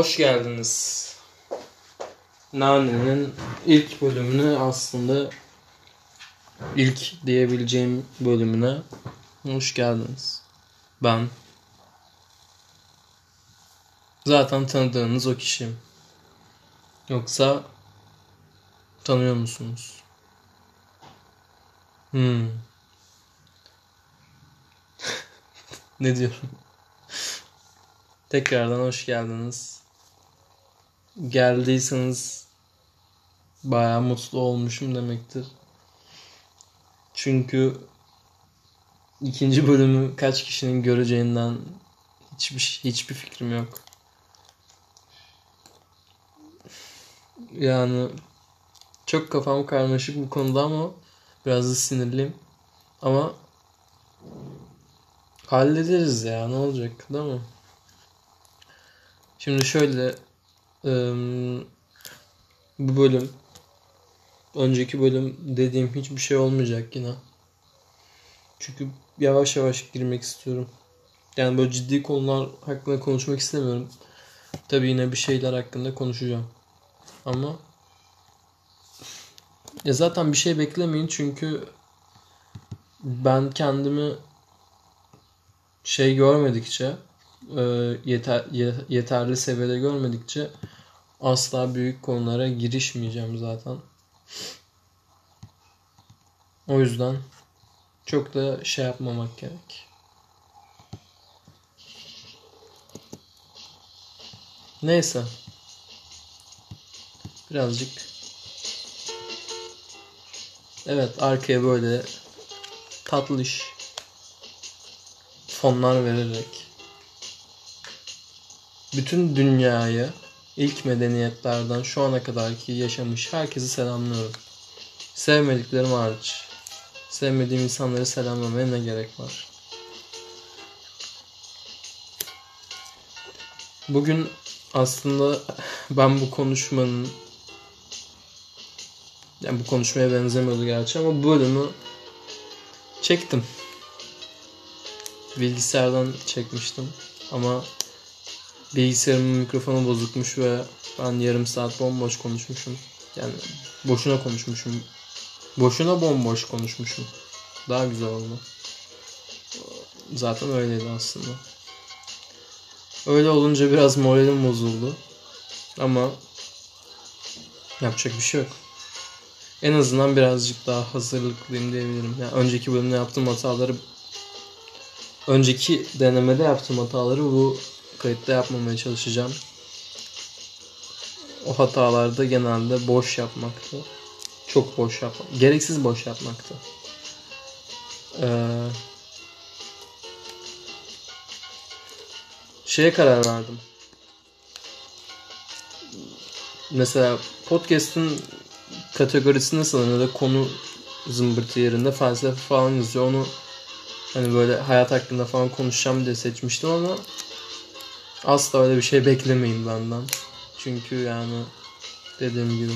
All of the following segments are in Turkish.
Hoş geldiniz. Nane'nin ilk bölümünü aslında ilk diyebileceğim bölümüne hoş geldiniz. Ben zaten tanıdığınız o kişiyim. Yoksa tanıyor musunuz? Hmm. ne diyorum? Tekrardan hoş geldiniz. Geldiyseniz bayağı mutlu olmuşum demektir. Çünkü ikinci bölümü kaç kişinin göreceğinden hiçbir hiçbir fikrim yok. Yani çok kafam karmaşık bu konuda ama biraz da sinirliyim. Ama hallederiz ya ne olacak değil mi? Şimdi şöyle bu bölüm önceki bölüm dediğim hiçbir şey olmayacak yine. Çünkü yavaş yavaş girmek istiyorum. Yani böyle ciddi konular hakkında konuşmak istemiyorum. Tabi yine bir şeyler hakkında konuşacağım. Ama ya zaten bir şey beklemeyin çünkü ben kendimi şey görmedikçe e, yeter, yeterli seviyede görmedikçe asla büyük konulara girişmeyeceğim zaten. O yüzden çok da şey yapmamak gerek. Neyse. Birazcık Evet arkaya böyle tatlış fonlar vererek bütün dünyayı ilk medeniyetlerden şu ana kadarki yaşamış herkesi selamlıyorum. Sevmediklerim hariç. Sevmediğim insanları selamlamaya ne gerek var? Bugün aslında ben bu konuşmanın yani bu konuşmaya benzemiyordu gerçi ama bu bölümü çektim. Bilgisayardan çekmiştim ama bilgisayarımın mikrofonu bozukmuş ve ben yarım saat bomboş konuşmuşum. Yani boşuna konuşmuşum. Boşuna bomboş konuşmuşum. Daha güzel oldu. Zaten öyleydi aslında. Öyle olunca biraz moralim bozuldu. Ama yapacak bir şey yok. En azından birazcık daha hazırlıklıyım diyebilirim. Yani önceki bölümde yaptığım hataları önceki denemede yaptığım hataları bu kayıtta yapmamaya çalışacağım. O hatalarda genelde boş yapmaktı. Çok boş yapmak. Gereksiz boş yapmaktı. Ee, şeye karar verdim. Mesela podcast'ın kategorisi nasıl ya da konu zımbırtı yerinde felsefe falan yazıyor. Onu hani böyle hayat hakkında falan konuşacağım diye seçmiştim ama Asla öyle bir şey beklemeyin benden. Çünkü yani dediğim gibi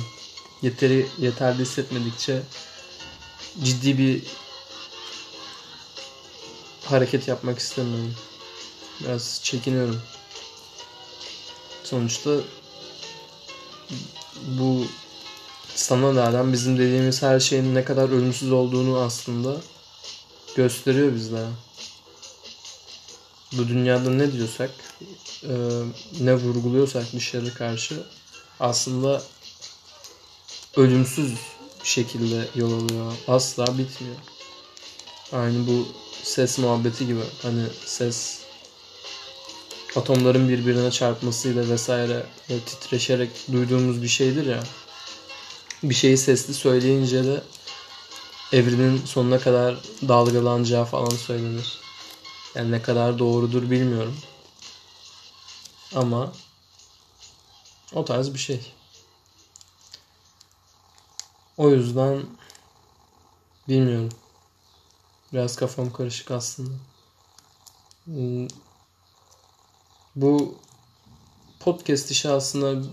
yeteri yeterli hissetmedikçe ciddi bir hareket yapmak istemiyorum. Biraz çekiniyorum. Sonuçta bu sanal alem bizim dediğimiz her şeyin ne kadar ölümsüz olduğunu aslında gösteriyor bizlere bu dünyada ne diyorsak, e, ne vurguluyorsak dışarı karşı aslında ölümsüz bir şekilde yol alıyor. Asla bitmiyor. Aynı bu ses muhabbeti gibi. Hani ses atomların birbirine çarpmasıyla vesaire titreşerek duyduğumuz bir şeydir ya. Bir şeyi sesli söyleyince de evrenin sonuna kadar dalgalanacağı falan söylenir. Yani ne kadar doğrudur bilmiyorum. Ama o tarz bir şey. O yüzden bilmiyorum. Biraz kafam karışık aslında. Hmm. Bu podcast işi aslında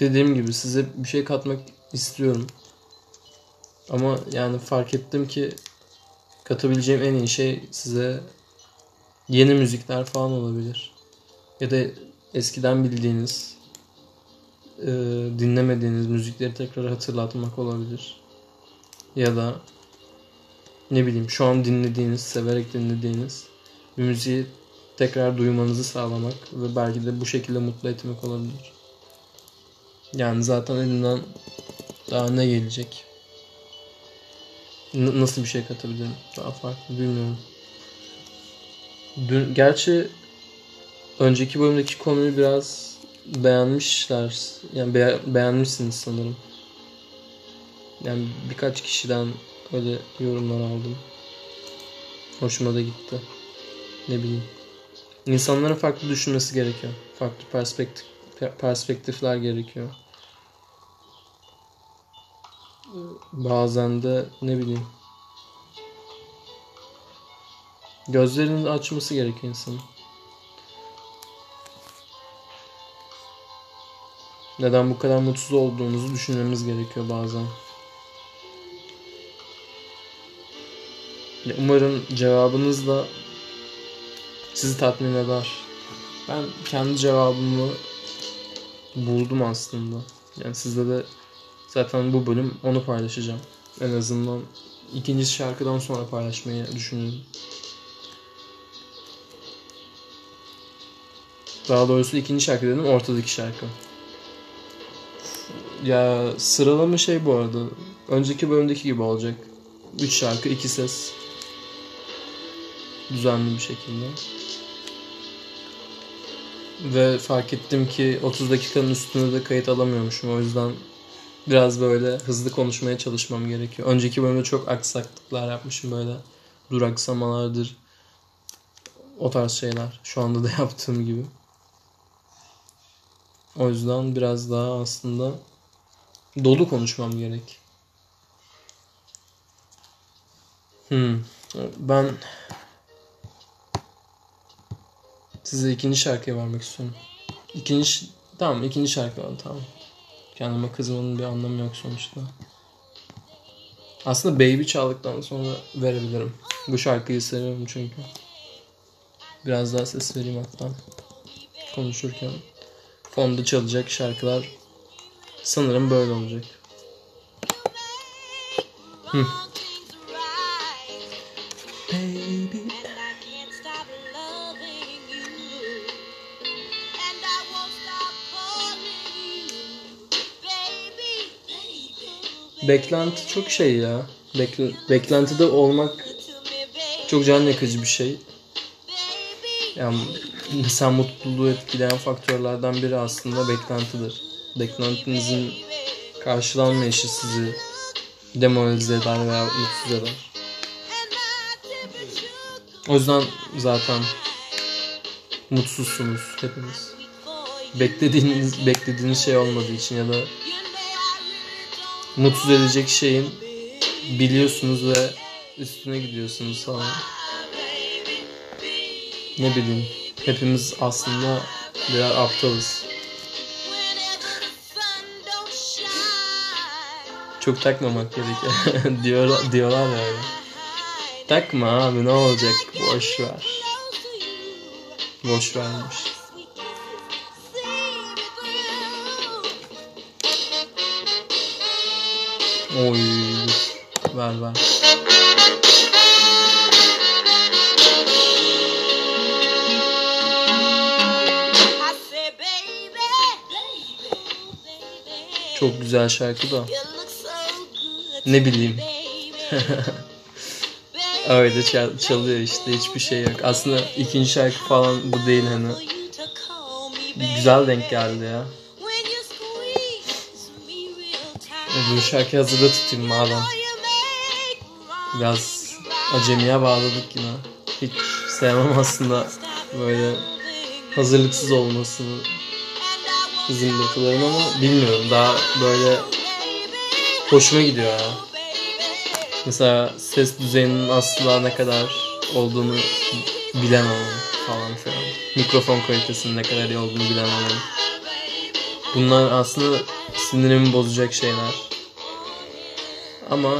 dediğim gibi size bir şey katmak istiyorum. Ama yani fark ettim ki katabileceğim en iyi şey size yeni müzikler falan olabilir. Ya da eskiden bildiğiniz e, dinlemediğiniz müzikleri tekrar hatırlatmak olabilir. Ya da ne bileyim şu an dinlediğiniz, severek dinlediğiniz bir müziği tekrar duymanızı sağlamak ve belki de bu şekilde mutlu etmek olabilir. Yani zaten elinden daha ne gelecek? N- nasıl bir şey katabilirim? Daha farklı bilmiyorum. Dün, gerçi önceki bölümdeki konuyu biraz beğenmişler. Yani be- beğenmişsiniz sanırım. Yani birkaç kişiden öyle yorumlar aldım. Hoşuma da gitti. Ne bileyim. İnsanların farklı düşünmesi gerekiyor. Farklı perspektif perspektifler gerekiyor. Bazen de ne bileyim gözlerini açması gerekiyor insanın. Neden bu kadar mutsuz olduğunuzu düşünmemiz gerekiyor bazen. Umarım cevabınız da sizi tatmin eder. Ben kendi cevabımı buldum aslında. Yani sizde de zaten bu bölüm onu paylaşacağım. En azından ikinci şarkıdan sonra paylaşmayı düşünüyorum. Daha doğrusu ikinci şarkı dedim ortadaki şarkı. Ya sıralama şey bu arada. Önceki bölümdeki gibi olacak. 3 şarkı, 2 ses. Düzenli bir şekilde. Ve fark ettim ki 30 dakikanın üstünde de kayıt alamıyormuşum. O yüzden biraz böyle hızlı konuşmaya çalışmam gerekiyor. Önceki bölümde çok aksaklıklar yapmışım böyle. Duraksamalardır. O tarz şeyler. Şu anda da yaptığım gibi. O yüzden biraz daha aslında dolu konuşmam gerek. Hmm. Ben size ikinci şarkıyı vermek istiyorum. İkinci tamam ikinci şarkı var tamam. Kendime kızmanın bir anlamı yok sonuçta. Aslında Baby çaldıktan sonra verebilirim. Bu şarkıyı seviyorum çünkü. Biraz daha ses vereyim hatta. Konuşurken. Fonda çalacak şarkılar sanırım böyle olacak. Hı. Beklenti çok şey ya. Bekle, beklentide olmak çok can yakıcı bir şey. Yani mesela mutluluğu etkileyen faktörlerden biri aslında beklentidir. Beklentinizin karşılanmayışı sizi demoralize eder veya mutsuz eder. O yüzden zaten mutsuzsunuz hepiniz. Beklediğiniz beklediğiniz şey olmadığı için ya da mutsuz edecek şeyin biliyorsunuz ve üstüne gidiyorsunuz falan. Ne bileyim. Hepimiz aslında birer aptalız. Çok takmamak gerekiyor. Diyor, diyorlar ya öyle. Takma abi ne olacak boş ver. Boş vermiş. Oy. Ver ver. Çok güzel şarkı da. Ne bileyim. Öyle çal- çalıyor işte hiçbir şey yok. Aslında ikinci şarkı falan bu değil hani. Güzel denk geldi ya. Bu şarkı hazırda tutayım madem. Biraz acemiye bağladık yine. Hiç sevmem aslında böyle hazırlıksız olmasını zımbırtıların ama bilmiyorum daha böyle hoşuma gidiyor ya. Mesela ses düzeyinin asla ne kadar olduğunu bilemem falan filan. Mikrofon kalitesinin ne kadar iyi olduğunu bilemem. Bunlar aslında sinirimi bozacak şeyler. Ama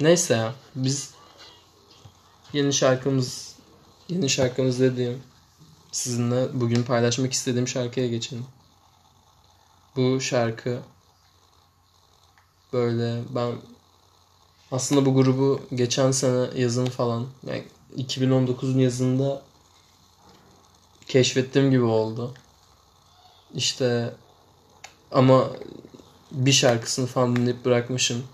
neyse ya biz yeni şarkımız yeni şarkımız dediğim sizinle bugün paylaşmak istediğim şarkıya geçelim. Bu şarkı böyle ben aslında bu grubu geçen sene yazın falan yani 2019'un yazında keşfettiğim gibi oldu. İşte ama bir şarkısını falan dinleyip bırakmışım.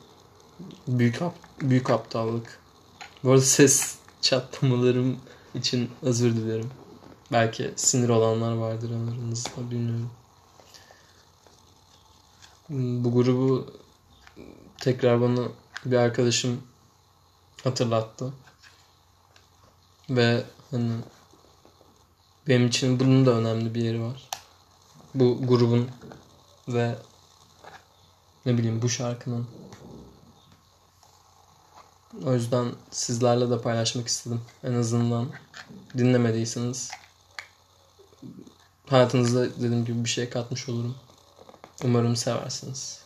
Büyük büyük aptallık. Bu arada ses çatlamalarım için özür dilerim. Belki sinir olanlar vardır aranızda bilmiyorum. Bu grubu tekrar bana bir arkadaşım hatırlattı. Ve hani benim için bunun da önemli bir yeri var. Bu grubun ve ne bileyim bu şarkının. O yüzden sizlerle de paylaşmak istedim. En azından dinlemediyseniz hayatınızda dediğim gibi bir şey katmış olurum. Umarım seversiniz.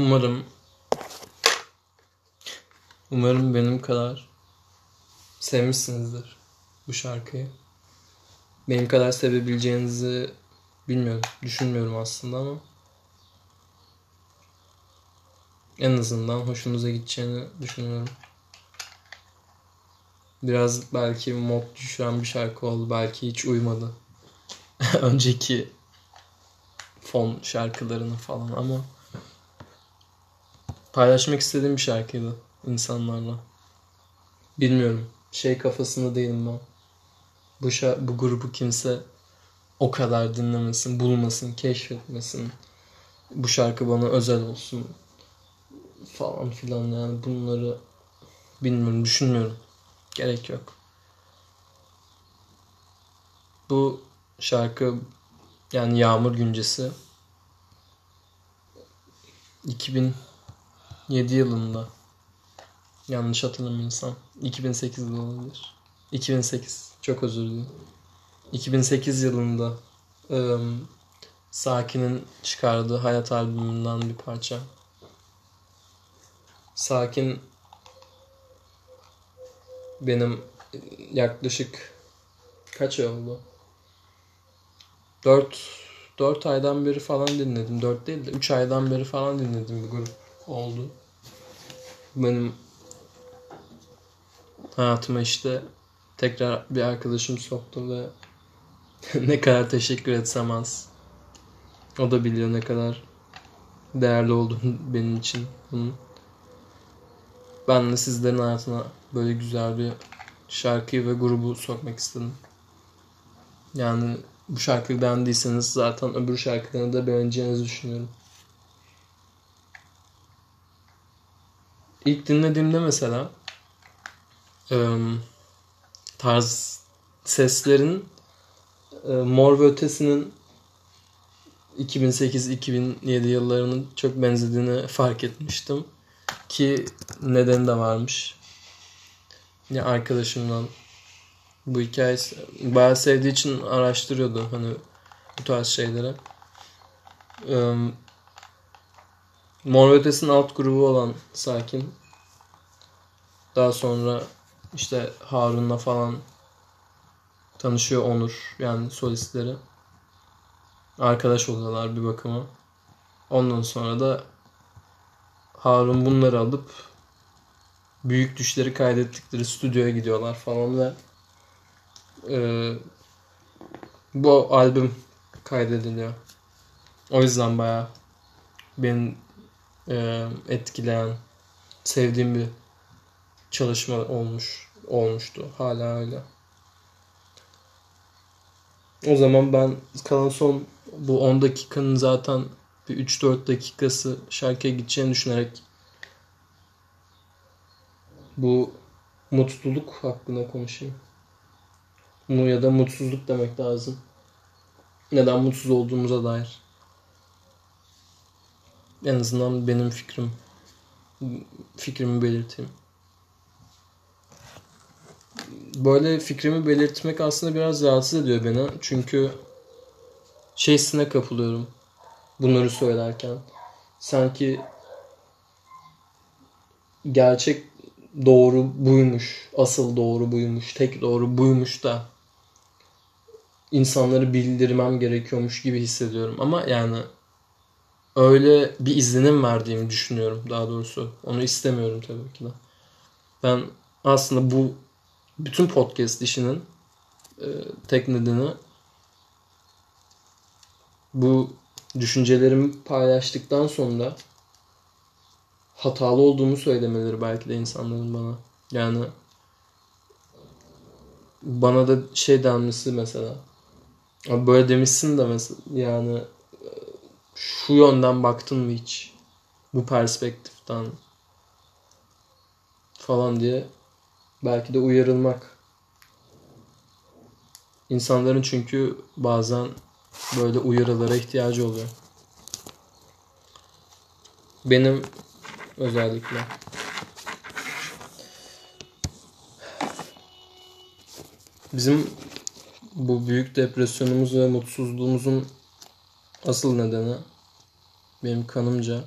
Umarım Umarım benim kadar sevmişsinizdir bu şarkıyı. Benim kadar sevebileceğinizi bilmiyorum, düşünmüyorum aslında ama en azından hoşunuza gideceğini düşünüyorum. Biraz belki mod düşüren bir şarkı oldu. Belki hiç uymadı. Önceki fon şarkılarını falan ama paylaşmak istediğim bir şarkıydı insanlarla. Bilmiyorum. Şey kafasında değilim ben. Bu, şa- bu grubu kimse o kadar dinlemesin, bulmasın, keşfetmesin. Bu şarkı bana özel olsun falan filan yani bunları bilmiyorum, düşünmüyorum. Gerek yok. Bu şarkı yani Yağmur Güncesi 2007 yılında yanlış hatırlamıyorsam 2008'de olabilir. 2008 çok özür dilerim. 2008 yılında ım, Sakin'in çıkardığı Hayat albümünden bir parça. Sakin benim yaklaşık kaç ay oldu? 4 4 aydan beri falan dinledim. 4 değil de 3 aydan beri falan dinledim bir grup oldu. Benim hayatıma işte tekrar bir arkadaşım soktu ve ne kadar teşekkür etsem az. O da biliyor ne kadar değerli olduğunu benim için bunun. Ben de sizlerin hayatına böyle güzel bir şarkıyı ve grubu sokmak istedim. Yani bu şarkıyı beğendiyseniz zaten öbür şarkılarını da beğeneceğinizi düşünüyorum. İlk dinlediğimde mesela tarz seslerin Mor ve Ötesi'nin 2008-2007 yıllarının çok benzediğini fark etmiştim. Ki nedeni de varmış. Ya arkadaşımdan bu hikayesi bayağı sevdiği için araştırıyordu hani bu tarz şeylere. Ee, Mor Ötesi'nin alt grubu olan Sakin. Daha sonra işte Harun'la falan tanışıyor Onur yani solistleri. Arkadaş oluyorlar bir bakıma. Ondan sonra da Harun bunları alıp büyük düşleri kaydettikleri stüdyoya gidiyorlar falan ve e, bu albüm kaydediliyor. O yüzden bayağı beni e, etkileyen, sevdiğim bir çalışma olmuş olmuştu. Hala öyle. O zaman ben kalan son bu 10 dakikanın zaten bir 3-4 dakikası şarkıya gideceğini düşünerek bu mutluluk hakkında konuşayım. Mu ya da mutsuzluk demek lazım. Neden mutsuz olduğumuza dair. En azından benim fikrim. Fikrimi belirteyim. Böyle fikrimi belirtmek aslında biraz rahatsız ediyor beni. Çünkü şeysine kapılıyorum. Bunları söylerken. Sanki gerçek doğru buymuş. Asıl doğru buymuş. Tek doğru buymuş da insanları bildirmem gerekiyormuş gibi hissediyorum. Ama yani öyle bir izlenim verdiğimi düşünüyorum daha doğrusu. Onu istemiyorum tabii ki de. Ben aslında bu bütün podcast işinin e, tek nedeni bu düşüncelerimi paylaştıktan sonra hatalı olduğumu söylemeleri belki de insanların bana. Yani bana da şey denmesi mesela. Böyle demişsin de mesela yani şu yönden baktın mı hiç? Bu perspektiften falan diye belki de uyarılmak. İnsanların çünkü bazen böyle uyarılara ihtiyacı oluyor. Benim özellikle. Bizim bu büyük depresyonumuz ve mutsuzluğumuzun asıl nedeni benim kanımca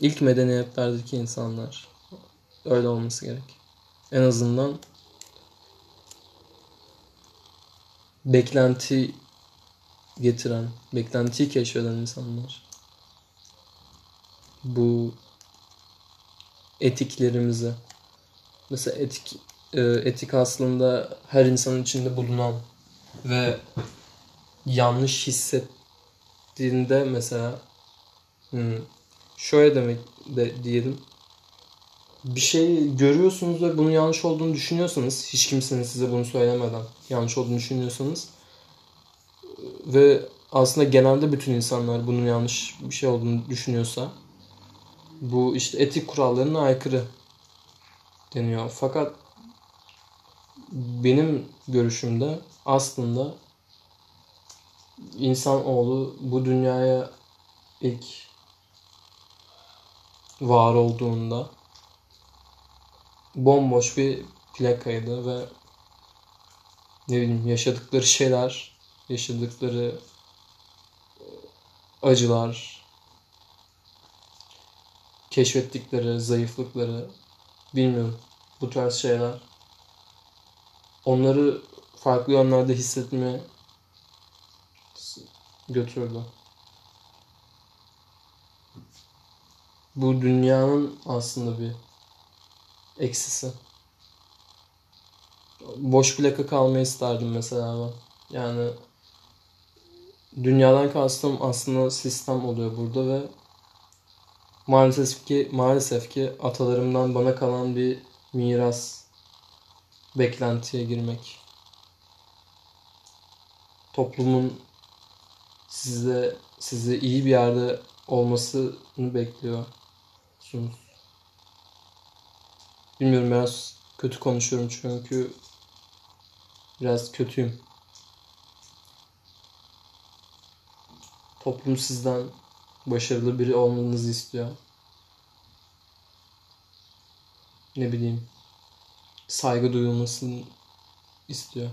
ilk medeniyetlerdeki insanlar. Öyle olması gerek. En azından beklenti getiren, beklentiyi keşfeden insanlar. Bu etiklerimizi, mesela etik e, etik aslında her insanın içinde bulunan ve yanlış hissettiğinde mesela hmm, şöyle demek de diyelim bir şey görüyorsunuz ve bunun yanlış olduğunu düşünüyorsanız hiç kimsenin size bunu söylemeden yanlış olduğunu düşünüyorsanız ve aslında genelde bütün insanlar bunun yanlış bir şey olduğunu düşünüyorsa bu işte etik kurallarına aykırı deniyor. Fakat benim görüşümde aslında insanoğlu bu dünyaya ilk var olduğunda bomboş bir plakaydı ve ne bileyim yaşadıkları şeyler, yaşadıkları acılar, keşfettikleri zayıflıkları bilmiyorum bu tarz şeyler onları farklı yönlerde hissetmeye götürdü. Bu dünyanın aslında bir eksisi. Boş plaka kalmayı isterdim mesela ben. Yani dünyadan kastım aslında sistem oluyor burada ve maalesef ki maalesef ki atalarımdan bana kalan bir miras beklentiye girmek. Toplumun size size iyi bir yerde olmasını bekliyorsunuz. Bilmiyorum biraz kötü konuşuyorum çünkü biraz kötüyüm. Toplum sizden başarılı biri olmanızı istiyor. Ne bileyim saygı duyulmasını istiyor.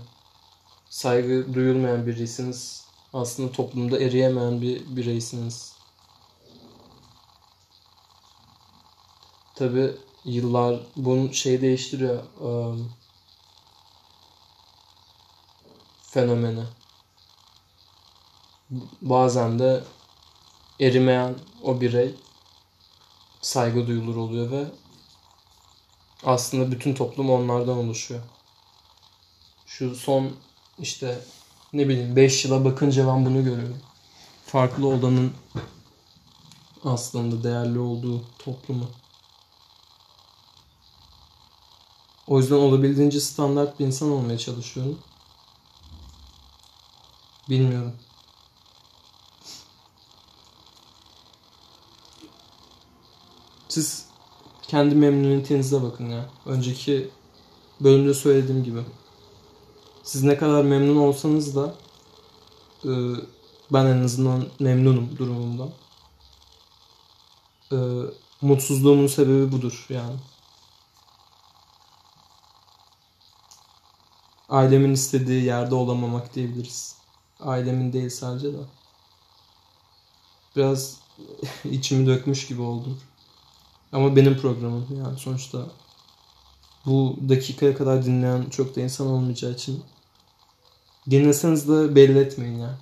Saygı duyulmayan birisiniz. Aslında toplumda eriyemeyen bir bireysiniz. Tabi yıllar bunun şey değiştiriyor. Um, fenomeni. Bazen de erimeyen o birey saygı duyulur oluyor ve aslında bütün toplum onlardan oluşuyor. Şu son işte ne bileyim 5 yıla bakınca ben bunu görüyorum. Farklı olanın aslında değerli olduğu toplumu. O yüzden olabildiğince standart bir insan olmaya çalışıyorum. Bilmiyorum. Siz kendi memnuniyetinize bakın ya. Önceki bölümde söylediğim gibi. Siz ne kadar memnun olsanız da e, ben en azından memnunum durumumdan. E, mutsuzluğumun sebebi budur yani. Ailemin istediği yerde olamamak diyebiliriz. Ailemin değil sadece de. Biraz içimi dökmüş gibi oldum. Ama benim programım yani sonuçta bu dakikaya kadar dinleyen çok da insan olmayacağı için dinleseniz de belli etmeyin ya.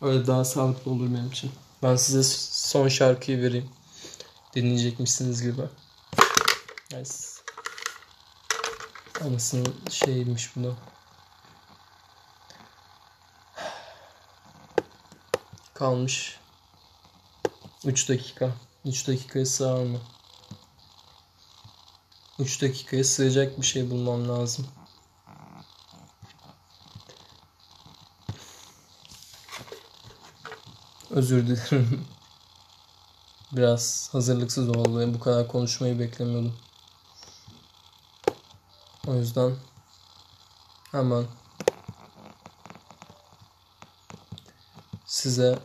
Öyle daha sağlıklı olur benim için. Ben size son şarkıyı vereyim. Dinleyecekmişsiniz gibi. Nice. Anasının şeymiş bu da. Kalmış 3 dakika. 3 dakikaya sığar mı? 3 dakikaya sığacak bir şey bulmam lazım. Özür dilerim. Biraz hazırlıksız oldu. Bu kadar konuşmayı beklemiyordum. O yüzden hemen size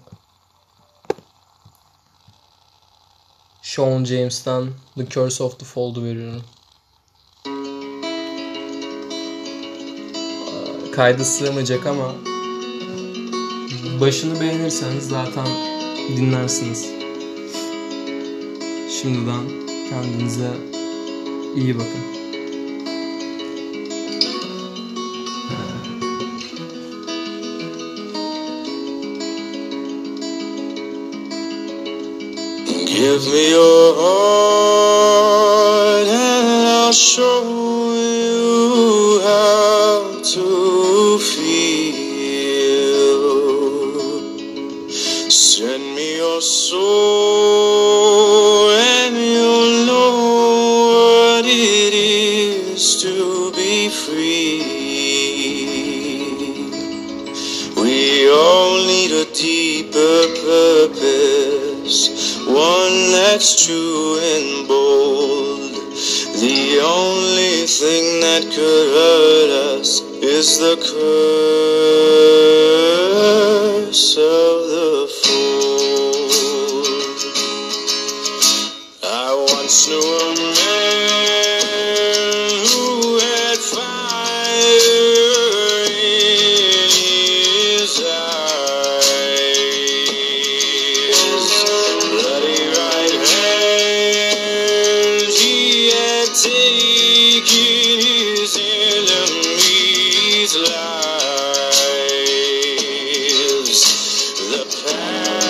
Sean James'ten The Curse of the Fold'u veriyorum. Kaydı sığmayacak ama başını beğenirseniz zaten dinlersiniz. Şimdiden kendinize iyi bakın. Give me your heart and I'll show the curse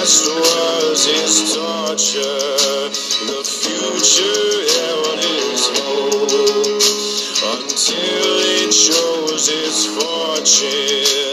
past was his torture, the future held his hope until it chose its fortune.